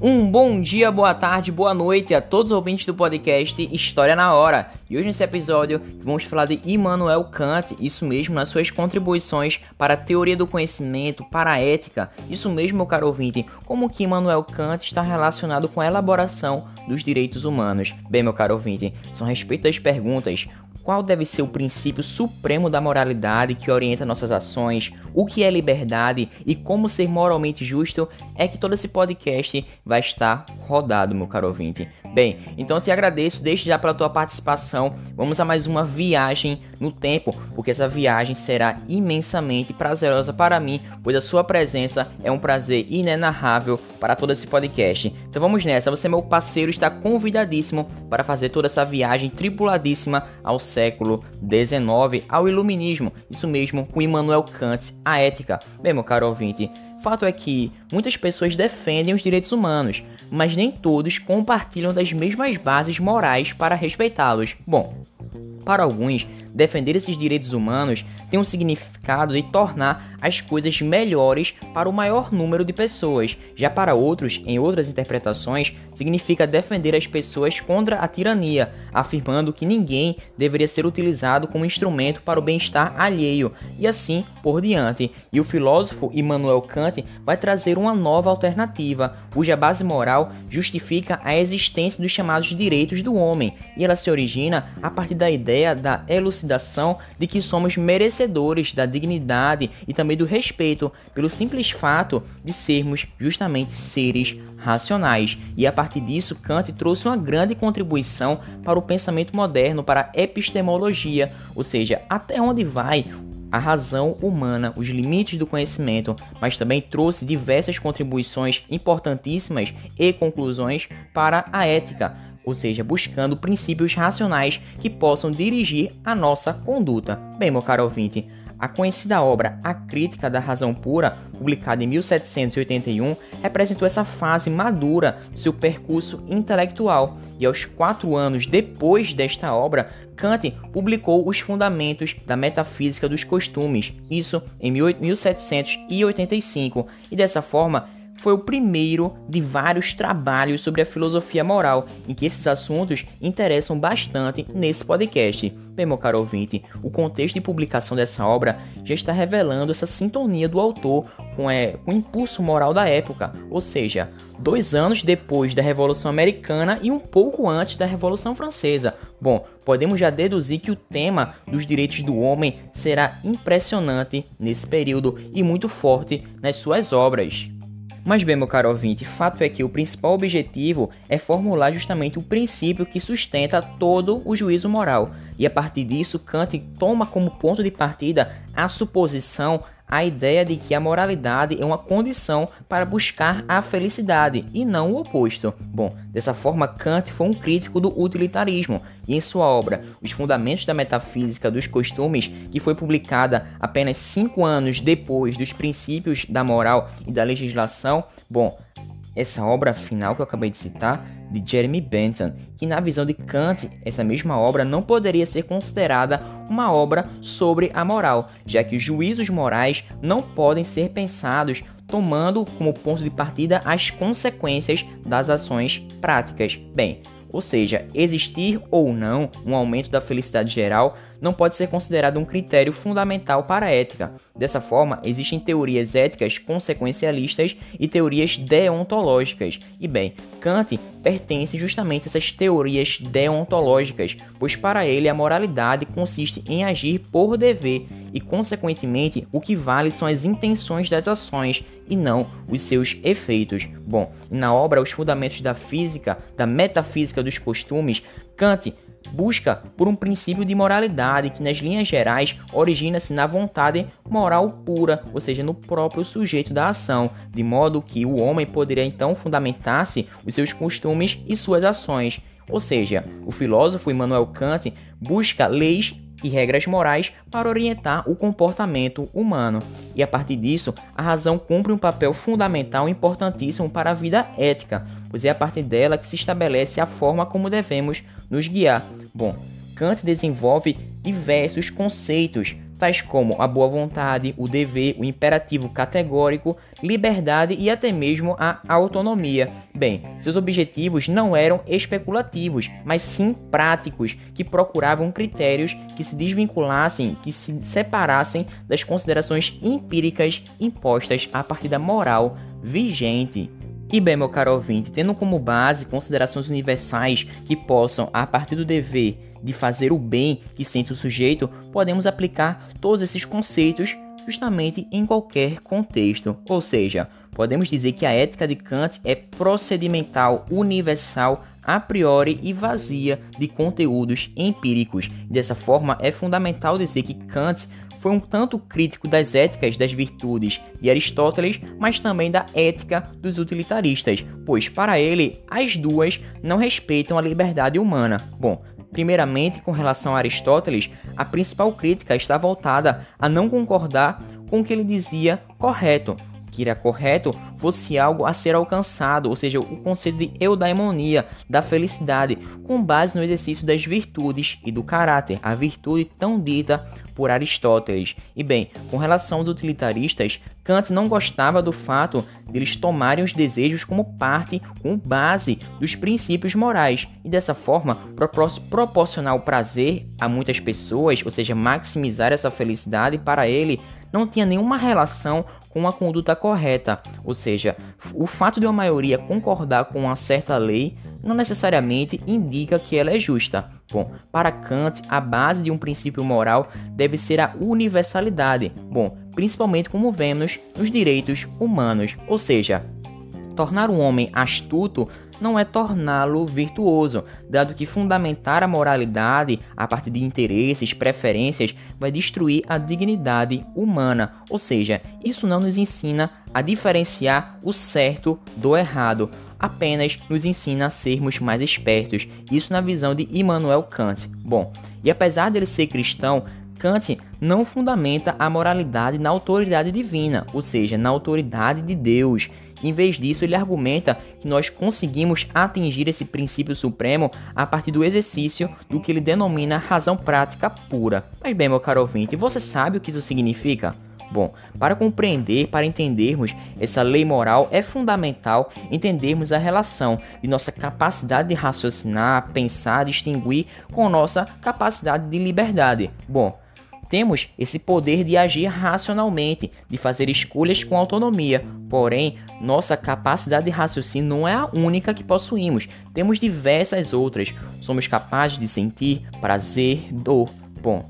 Um bom dia, boa tarde, boa noite a todos os ouvintes do podcast História na Hora. E hoje nesse episódio vamos falar de Immanuel Kant, isso mesmo, nas suas contribuições para a teoria do conhecimento, para a ética. Isso mesmo, meu caro ouvinte, como que Immanuel Kant está relacionado com a elaboração dos direitos humanos. Bem, meu caro ouvinte, são respeito das perguntas qual deve ser o princípio supremo da moralidade que orienta nossas ações, o que é liberdade? E como ser moralmente justo, é que todo esse podcast vai estar rodado, meu caro ouvinte. Bem, então eu te agradeço desde já pela tua participação. Vamos a mais uma viagem no tempo, porque essa viagem será imensamente prazerosa para mim, pois a sua presença é um prazer inenarrável para todo esse podcast. Então vamos nessa, você meu parceiro está convidadíssimo para fazer toda essa viagem tripuladíssima ao século XIX, ao iluminismo. Isso mesmo, com Immanuel Kant, a ética. Bem, meu caro ouvinte, Fato é que muitas pessoas defendem os direitos humanos, mas nem todos compartilham das mesmas bases morais para respeitá-los. Bom, para alguns, defender esses direitos humanos tem um significado de tornar as coisas melhores para o maior número de pessoas. Já para outros, em outras interpretações, significa defender as pessoas contra a tirania, afirmando que ninguém deveria ser utilizado como instrumento para o bem-estar alheio, e assim por diante. E o filósofo Immanuel Kant vai trazer uma nova alternativa, cuja base moral justifica a existência dos chamados direitos do homem, e ela se origina a partir da ideia da elucidação de que somos merecedores da dignidade e também do respeito pelo simples fato de sermos justamente seres racionais. E a partir disso, Kant trouxe uma grande contribuição para o pensamento moderno, para a epistemologia, ou seja, até onde vai a razão humana, os limites do conhecimento, mas também trouxe diversas contribuições importantíssimas e conclusões para a ética, ou seja, buscando princípios racionais que possam dirigir a nossa conduta. Bem, meu caro ouvinte, a conhecida obra A Crítica da Razão Pura, publicada em 1781, representou essa fase madura do seu percurso intelectual, e aos quatro anos depois desta obra, Kant publicou os Fundamentos da Metafísica dos Costumes, isso em 1785, e dessa forma foi o primeiro de vários trabalhos sobre a filosofia moral, em que esses assuntos interessam bastante nesse podcast. Bem, meu caro ouvinte, o contexto de publicação dessa obra já está revelando essa sintonia do autor com, é, com o impulso moral da época, ou seja, dois anos depois da Revolução Americana e um pouco antes da Revolução Francesa. Bom, podemos já deduzir que o tema dos direitos do homem será impressionante nesse período e muito forte nas suas obras. Mas bem, meu caro ouvinte, fato é que o principal objetivo é formular justamente o princípio que sustenta todo o juízo moral. E a partir disso, Kant toma como ponto de partida a suposição a ideia de que a moralidade é uma condição para buscar a felicidade e não o oposto. Bom, dessa forma, Kant foi um crítico do utilitarismo e em sua obra Os Fundamentos da Metafísica dos Costumes, que foi publicada apenas cinco anos depois dos princípios da moral e da legislação, bom, essa obra final que eu acabei de citar, de Jeremy Bentham, que na visão de Kant, essa mesma obra não poderia ser considerada uma obra sobre a moral, já que os juízos morais não podem ser pensados tomando como ponto de partida as consequências das ações práticas. Bem, ou seja, existir ou não um aumento da felicidade geral não pode ser considerado um critério fundamental para a ética. Dessa forma, existem teorias éticas consequencialistas e teorias deontológicas. E bem, Kant pertence justamente a essas teorias deontológicas, pois para ele a moralidade consiste em agir por dever e, consequentemente, o que vale são as intenções das ações e não os seus efeitos. Bom, na obra Os Fundamentos da Física, da Metafísica dos Costumes, Kant busca por um princípio de moralidade que, nas linhas gerais, origina-se na vontade moral pura, ou seja, no próprio sujeito da ação, de modo que o homem poderia então fundamentar-se os seus costumes e suas ações. Ou seja, o filósofo Immanuel Kant busca leis e regras morais para orientar o comportamento humano. E a partir disso, a razão cumpre um papel fundamental e importantíssimo para a vida ética, pois é a partir dela que se estabelece a forma como devemos nos guiar. Bom, Kant desenvolve diversos conceitos tais como a boa vontade, o dever, o imperativo categórico, liberdade e até mesmo a autonomia. Bem, seus objetivos não eram especulativos, mas sim práticos, que procuravam critérios que se desvinculassem, que se separassem das considerações empíricas impostas a partir da moral vigente. E bem, meu caro ouvinte, tendo como base considerações universais que possam, a partir do dever de fazer o bem que sente o sujeito, podemos aplicar todos esses conceitos justamente em qualquer contexto. Ou seja, podemos dizer que a ética de Kant é procedimental, universal, a priori e vazia de conteúdos empíricos. Dessa forma, é fundamental dizer que Kant foi um tanto crítico das éticas das virtudes de Aristóteles, mas também da ética dos utilitaristas, pois para ele as duas não respeitam a liberdade humana. Bom, primeiramente com relação a Aristóteles, a principal crítica está voltada a não concordar com o que ele dizia correto, que era correto fosse algo a ser alcançado, ou seja, o conceito de eudaimonia, da felicidade, com base no exercício das virtudes e do caráter, a virtude tão dita por Aristóteles. E bem, com relação aos utilitaristas, Kant não gostava do fato de eles tomarem os desejos como parte, como base dos princípios morais, e dessa forma proporcionar o prazer a muitas pessoas, ou seja, maximizar essa felicidade para ele, não tinha nenhuma relação com a conduta correta, ou seja, o fato de uma maioria concordar com uma certa lei não necessariamente indica que ela é justa. Bom, para Kant, a base de um princípio moral deve ser a universalidade. Bom, principalmente como vemos nos direitos humanos, ou seja, tornar um homem astuto não é torná-lo virtuoso, dado que fundamentar a moralidade a partir de interesses, preferências, vai destruir a dignidade humana. Ou seja, isso não nos ensina a diferenciar o certo do errado, apenas nos ensina a sermos mais espertos. Isso na visão de Immanuel Kant. Bom, e apesar dele ser cristão, Kant não fundamenta a moralidade na autoridade divina, ou seja, na autoridade de Deus. Em vez disso, ele argumenta que nós conseguimos atingir esse princípio supremo a partir do exercício do que ele denomina razão prática pura. Mas bem, meu caro ouvinte, você sabe o que isso significa? Bom, para compreender, para entendermos essa lei moral, é fundamental entendermos a relação de nossa capacidade de raciocinar, pensar, distinguir com nossa capacidade de liberdade. Bom, temos esse poder de agir racionalmente, de fazer escolhas com autonomia. Porém, nossa capacidade de raciocínio não é a única que possuímos. Temos diversas outras. Somos capazes de sentir prazer, dor. Bom,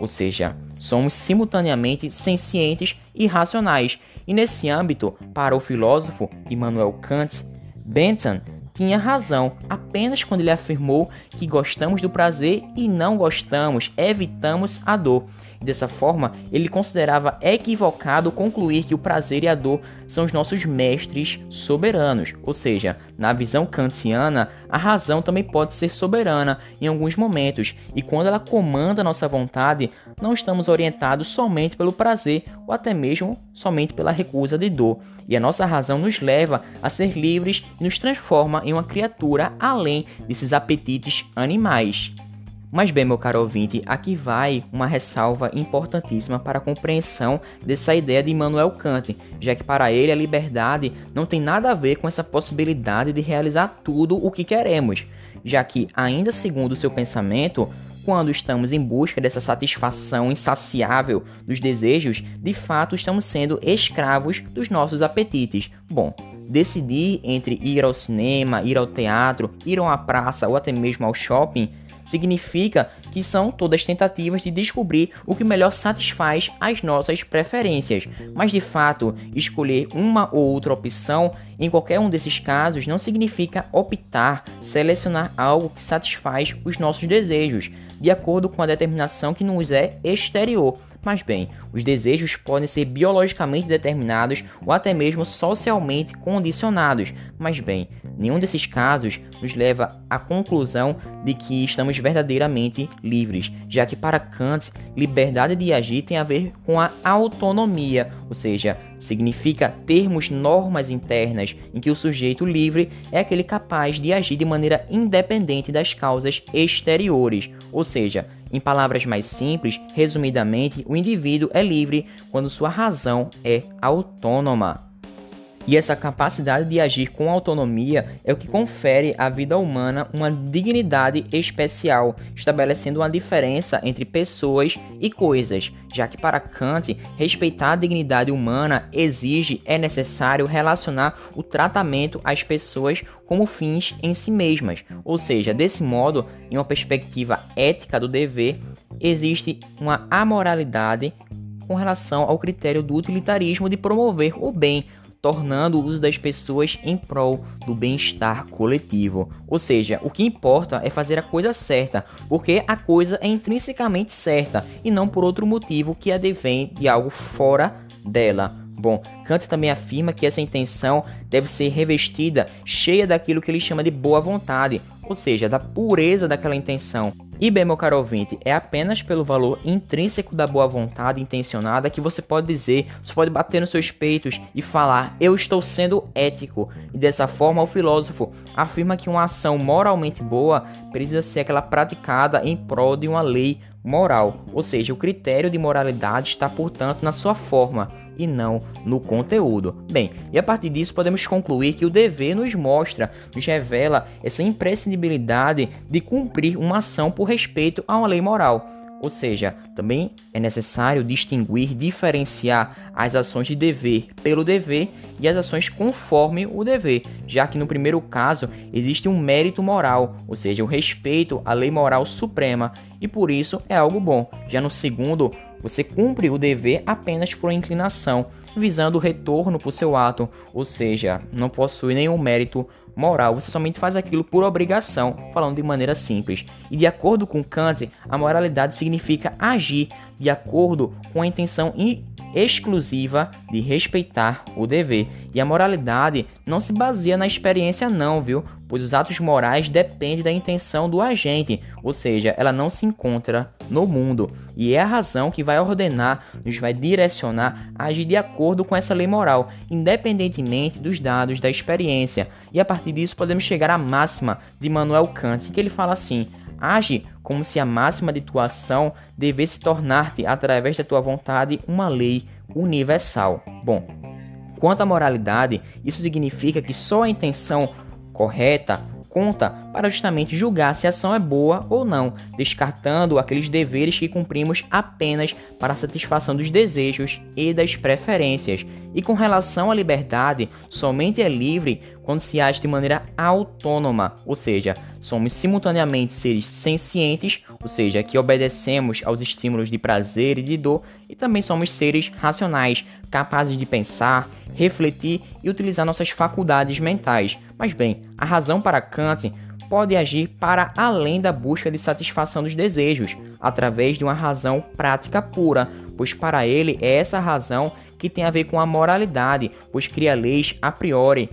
ou seja, somos simultaneamente sencientes e racionais. E nesse âmbito, para o filósofo Immanuel Kant, Bentham tinha razão apenas quando ele afirmou que gostamos do prazer e não gostamos, evitamos a dor. Dessa forma, ele considerava equivocado concluir que o prazer e a dor são os nossos mestres soberanos, ou seja, na visão kantiana, a razão também pode ser soberana em alguns momentos, e quando ela comanda nossa vontade, não estamos orientados somente pelo prazer ou até mesmo somente pela recusa de dor, e a nossa razão nos leva a ser livres e nos transforma em uma criatura além desses apetites animais. Mas bem, meu caro ouvinte, aqui vai uma ressalva importantíssima para a compreensão dessa ideia de Immanuel Kant, já que para ele a liberdade não tem nada a ver com essa possibilidade de realizar tudo o que queremos, já que, ainda segundo seu pensamento, quando estamos em busca dessa satisfação insaciável dos desejos, de fato estamos sendo escravos dos nossos apetites. Bom, decidir entre ir ao cinema, ir ao teatro, ir a uma praça ou até mesmo ao shopping significa que são todas tentativas de descobrir o que melhor satisfaz as nossas preferências. Mas de fato, escolher uma ou outra opção em qualquer um desses casos não significa optar, selecionar algo que satisfaz os nossos desejos, de acordo com a determinação que nos é exterior. Mas bem, os desejos podem ser biologicamente determinados ou até mesmo socialmente condicionados. Mas bem, nenhum desses casos nos leva à conclusão de que estamos verdadeiramente livres, já que para Kant, liberdade de agir tem a ver com a autonomia, ou seja, significa termos normas internas em que o sujeito livre é aquele capaz de agir de maneira independente das causas exteriores, ou seja, Em palavras mais simples, resumidamente, o indivíduo é livre quando sua razão é autônoma. E essa capacidade de agir com autonomia é o que confere à vida humana uma dignidade especial, estabelecendo uma diferença entre pessoas e coisas, já que para Kant, respeitar a dignidade humana exige, é necessário relacionar o tratamento às pessoas como fins em si mesmas. Ou seja, desse modo, em uma perspectiva ética do dever, existe uma amoralidade com relação ao critério do utilitarismo de promover o bem, tornando o uso das pessoas em prol do bem-estar coletivo. Ou seja, o que importa é fazer a coisa certa, porque a coisa é intrinsecamente certa e não por outro motivo que advém de algo fora dela. Bom, Kant também afirma que essa intenção deve ser revestida, cheia daquilo que ele chama de boa vontade, ou seja, da pureza daquela intenção. E bem, meu caro ouvinte, é apenas pelo valor intrínseco da boa vontade intencionada que você pode dizer, você pode bater nos seus peitos e falar, eu estou sendo ético. E dessa forma, o filósofo afirma que uma ação moralmente boa precisa ser aquela praticada em prol de uma lei moral, ou seja, o critério de moralidade está, portanto, na sua forma e não no conteúdo. Bem, e a partir disso podemos concluir que o dever nos mostra, nos revela essa imprescindibilidade de cumprir uma ação por respeito a uma lei moral. Ou seja, também é necessário distinguir, diferenciar as ações de dever pelo dever e as ações conforme o dever, já que no primeiro caso existe um mérito moral, ou seja, o respeito à lei moral suprema, e por isso é algo bom. Já no segundo, você cumpre o dever apenas por inclinação, visando o retorno por seu ato, ou seja, não possui nenhum mérito moral, você somente faz aquilo por obrigação, falando de maneira simples. E de acordo com Kant, a moralidade significa agir de acordo com a intenção exclusiva de respeitar o dever. E a moralidade não se baseia na experiência não, viu? Pois os atos morais dependem da intenção do agente, ou seja, ela não se encontra no mundo. E é a razão que vai ordenar, nos vai direcionar a agir de acordo com essa lei moral, independentemente dos dados da experiência. E a partir disso podemos chegar à máxima de Manuel Kant, que ele fala assim: Age como se a máxima de tua ação devesse tornar-te, através da tua vontade, uma lei universal. Bom, quanto à moralidade, isso significa que só a intenção correta conta para justamente julgar se a ação é boa ou não, descartando aqueles deveres que cumprimos apenas para a satisfação dos desejos e das preferências. E com relação à liberdade, somente é livre quando se age de maneira autônoma, ou seja, somos simultaneamente seres sencientes, ou seja, que obedecemos aos estímulos de prazer e de dor, e também somos seres racionais, capazes de pensar, refletir e utilizar nossas faculdades mentais. Mas bem, a razão para Kant pode agir para além da busca de satisfação dos desejos, através de uma razão prática pura, pois para ele é essa razão que tem a ver com a moralidade, pois cria leis a priori.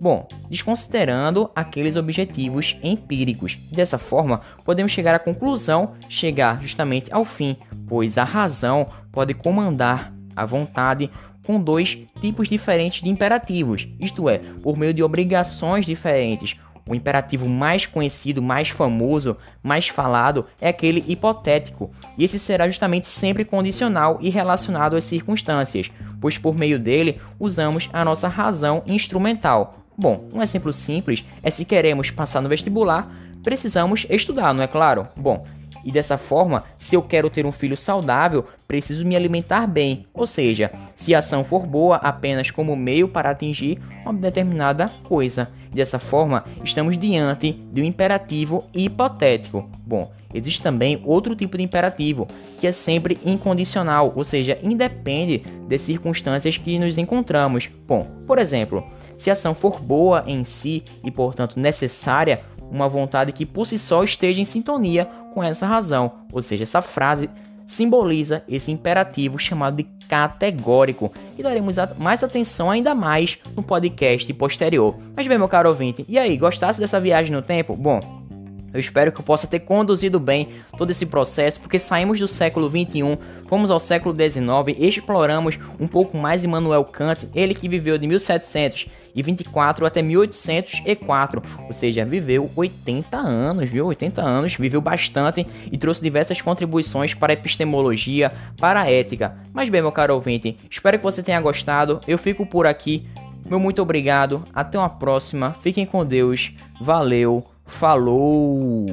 Bom, desconsiderando aqueles objetivos empíricos. Dessa forma, podemos chegar à conclusão, chegar justamente ao fim, pois a razão pode comandar a vontade com dois tipos diferentes de imperativos, isto é, por meio de obrigações diferentes. O imperativo mais conhecido, mais famoso, mais falado é aquele hipotético, e esse será justamente sempre condicional e relacionado às circunstâncias, pois por meio dele usamos a nossa razão instrumental. Bom, um exemplo simples é se queremos passar no vestibular, precisamos estudar, não é claro? Bom, e dessa forma, se eu quero ter um filho saudável, preciso me alimentar bem. Ou seja, se a ação for boa apenas como meio para atingir uma determinada coisa. Dessa forma, estamos diante de um imperativo hipotético. Bom, existe também outro tipo de imperativo, que é sempre incondicional, ou seja, independe das circunstâncias que nos encontramos. Bom, por exemplo, se a ação for boa em si e, portanto, necessária, uma vontade que por si só esteja em sintonia com essa razão. Ou seja, essa frase simboliza esse imperativo chamado de categórico e daremos mais atenção ainda mais no podcast posterior. Mas bem, meu caro ouvinte, e aí, gostasse dessa viagem no tempo? Bom, Eu espero que eu possa ter conduzido bem todo esse processo, porque saímos do século 21, fomos ao século 19, exploramos um pouco mais Immanuel Kant, ele que viveu de 1724 até 1804, ou seja, viveu 80 anos, viu? 80 anos, viveu bastante e trouxe diversas contribuições para a epistemologia, para a ética. Mas bem, meu caro ouvinte, espero que você tenha gostado. Eu fico por aqui. Meu muito obrigado. Até uma próxima. Fiquem com Deus. Valeu. Falou!